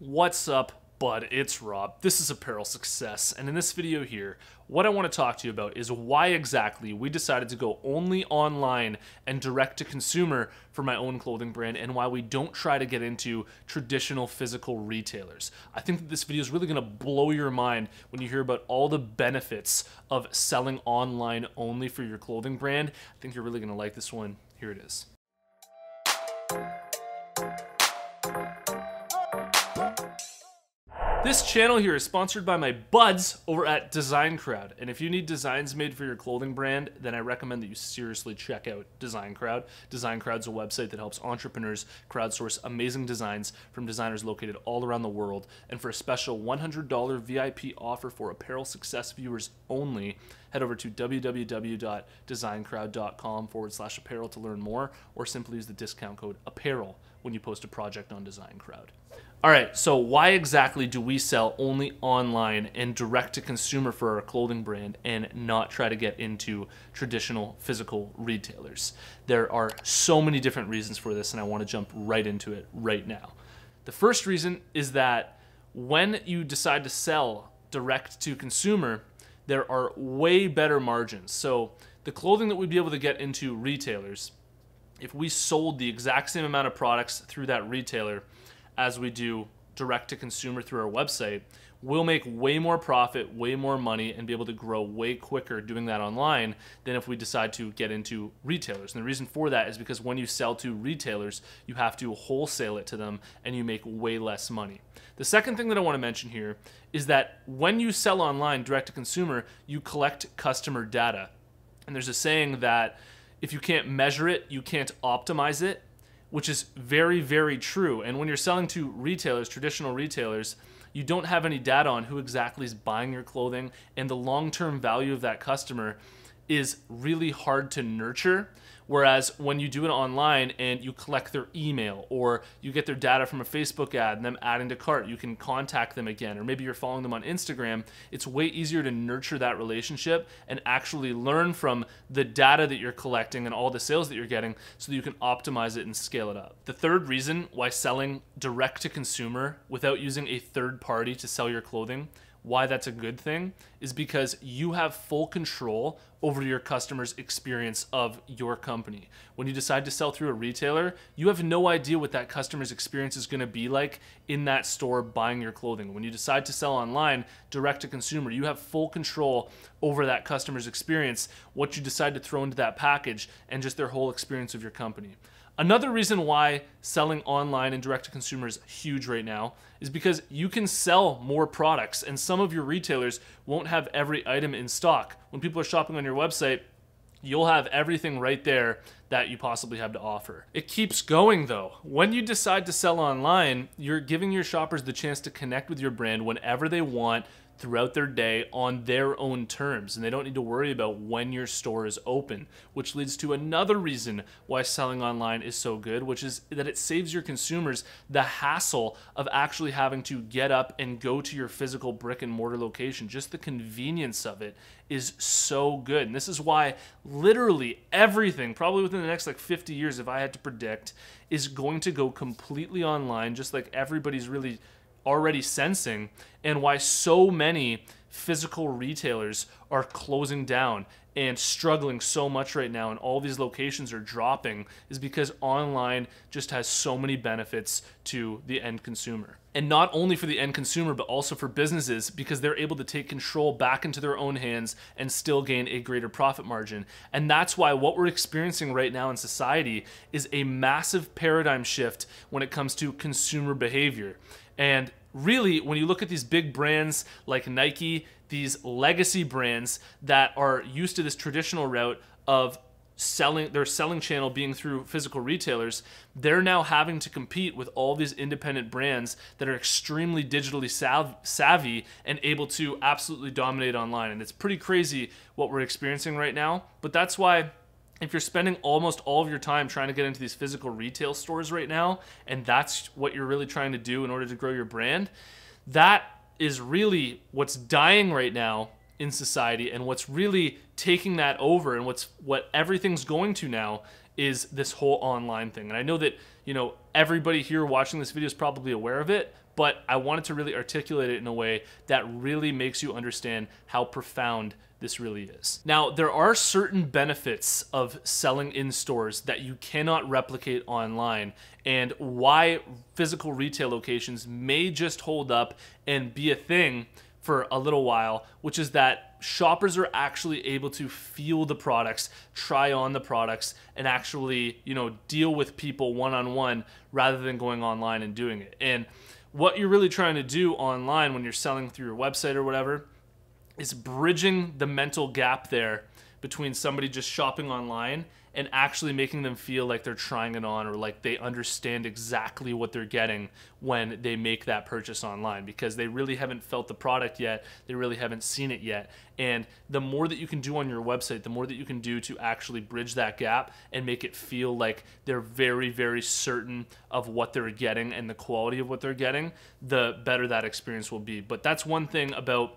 What's up, bud? It's Rob. This is Apparel Success, and in this video here, what I want to talk to you about is why exactly we decided to go only online and direct to consumer for my own clothing brand and why we don't try to get into traditional physical retailers. I think that this video is really going to blow your mind when you hear about all the benefits of selling online only for your clothing brand. I think you're really going to like this one. Here it is. This channel here is sponsored by my buds over at Design Crowd. And if you need designs made for your clothing brand, then I recommend that you seriously check out Design Crowd. Design Crowd's a website that helps entrepreneurs crowdsource amazing designs from designers located all around the world. And for a special $100 VIP offer for apparel success viewers only, head over to www.designcrowd.com forward slash apparel to learn more, or simply use the discount code apparel when you post a project on Design Crowd. All right, so why exactly do we sell only online and direct to consumer for our clothing brand and not try to get into traditional physical retailers? There are so many different reasons for this, and I want to jump right into it right now. The first reason is that when you decide to sell direct to consumer, there are way better margins. So, the clothing that we'd be able to get into retailers, if we sold the exact same amount of products through that retailer, as we do direct to consumer through our website, we'll make way more profit, way more money, and be able to grow way quicker doing that online than if we decide to get into retailers. And the reason for that is because when you sell to retailers, you have to wholesale it to them and you make way less money. The second thing that I want to mention here is that when you sell online direct to consumer, you collect customer data. And there's a saying that if you can't measure it, you can't optimize it which is very, very true. And when you're selling to retailers, traditional retailers, you don't have any data on who exactly is buying your clothing, and the long term value of that customer is really hard to nurture. Whereas when you do it online and you collect their email or you get their data from a Facebook ad and them adding to cart, you can contact them again. Or maybe you're following them on Instagram. It's way easier to nurture that relationship and actually learn from the data that you're collecting and all the sales that you're getting so that you can optimize it and scale it up. The third reason why selling direct to consumer without using a third party to sell your clothing why that's a good thing is because you have full control over your customers' experience of your company. When you decide to sell through a retailer, you have no idea what that customer's experience is going to be like in that store buying your clothing. When you decide to sell online, direct to consumer, you have full control over that customer's experience, what you decide to throw into that package, and just their whole experience of your company. Another reason why selling online and direct to consumer is huge right now is because you can sell more products, and some of your retailers won't have every item in stock. When people are shopping on your website, you'll have everything right there that you possibly have to offer. It keeps going though. When you decide to sell online, you're giving your shoppers the chance to connect with your brand whenever they want throughout their day on their own terms and they don't need to worry about when your store is open, which leads to another reason why selling online is so good, which is that it saves your consumers the hassle of actually having to get up and go to your physical brick and mortar location. Just the convenience of it is so good. And this is why literally everything, probably within the next like 50 years, if I had to predict, is going to go completely online, just like everybody's really already sensing, and why so many physical retailers are closing down and struggling so much right now and all these locations are dropping is because online just has so many benefits to the end consumer. And not only for the end consumer, but also for businesses because they're able to take control back into their own hands and still gain a greater profit margin. And that's why what we're experiencing right now in society is a massive paradigm shift when it comes to consumer behavior. And really, when you look at these big brands like Nike, these legacy brands that are used to this traditional route of selling their selling channel being through physical retailers they're now having to compete with all these independent brands that are extremely digitally sav- savvy and able to absolutely dominate online. And it's pretty crazy what we're experiencing right now but that's why if you're spending almost all of your time trying to get into these physical retail stores right now and that's what you're really trying to do in order to grow your brand that is really what's dying right now in society and what's really taking that over and what's what everything's going to now is this whole online thing. And I know that, you know, everybody here watching this video is probably aware of it, but I wanted to really articulate it in a way that really makes you understand how profound this really is. Now, there are certain benefits of selling in stores that you cannot replicate online, and why physical retail locations may just hold up and be a thing for a little while, which is that shoppers are actually able to feel the products, try on the products, and actually, you know, deal with people one on one rather than going online and doing it. And what you're really trying to do online when you're selling through your website or whatever is bridging the mental gap there between somebody just shopping online and actually making them feel like they're trying it on or like they understand exactly what they're getting when they make that purchase online because they really haven't felt the product yet, they really haven't seen it yet. And the more that you can do on your website, the more that you can do to actually bridge that gap and make it feel like they're very, very certain of what they're getting and the quality of what they're getting, the better that experience will be. But that's one thing about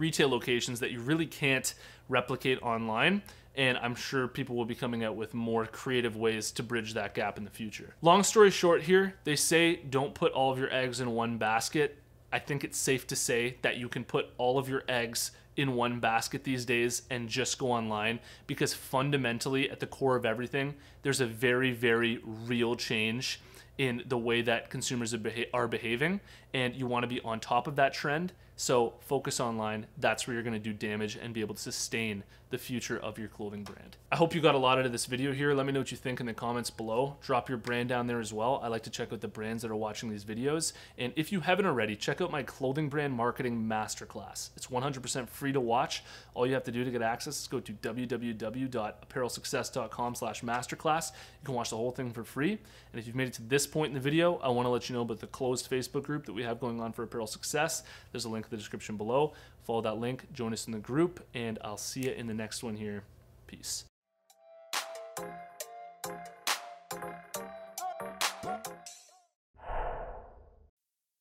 retail locations that you really can't replicate online. And I'm sure people will be coming out with more creative ways to bridge that gap in the future. Long story short, here, they say don't put all of your eggs in one basket. I think it's safe to say that you can put all of your eggs in one basket these days and just go online because fundamentally, at the core of everything, there's a very, very real change in the way that consumers are, beha- are behaving. And you want to be on top of that trend so focus online. That's where you're going to do damage and be able to sustain the future of your clothing brand. I hope you got a lot out of this video here. Let me know what you think in the comments below. Drop your brand down there as well. I like to check out the brands that are watching these videos. And if you haven't already, check out my clothing brand marketing masterclass. It's 100% free to watch. All you have to do to get access is go to www.apparelsuccess.com slash masterclass. You can watch the whole thing for free. And if you've made it to this point in the video, I want to let you know about the closed Facebook group that we have going on for Apparel Success. There's a link in the description below. Follow that link, join us in the group, and I'll see you in the next one here. Peace.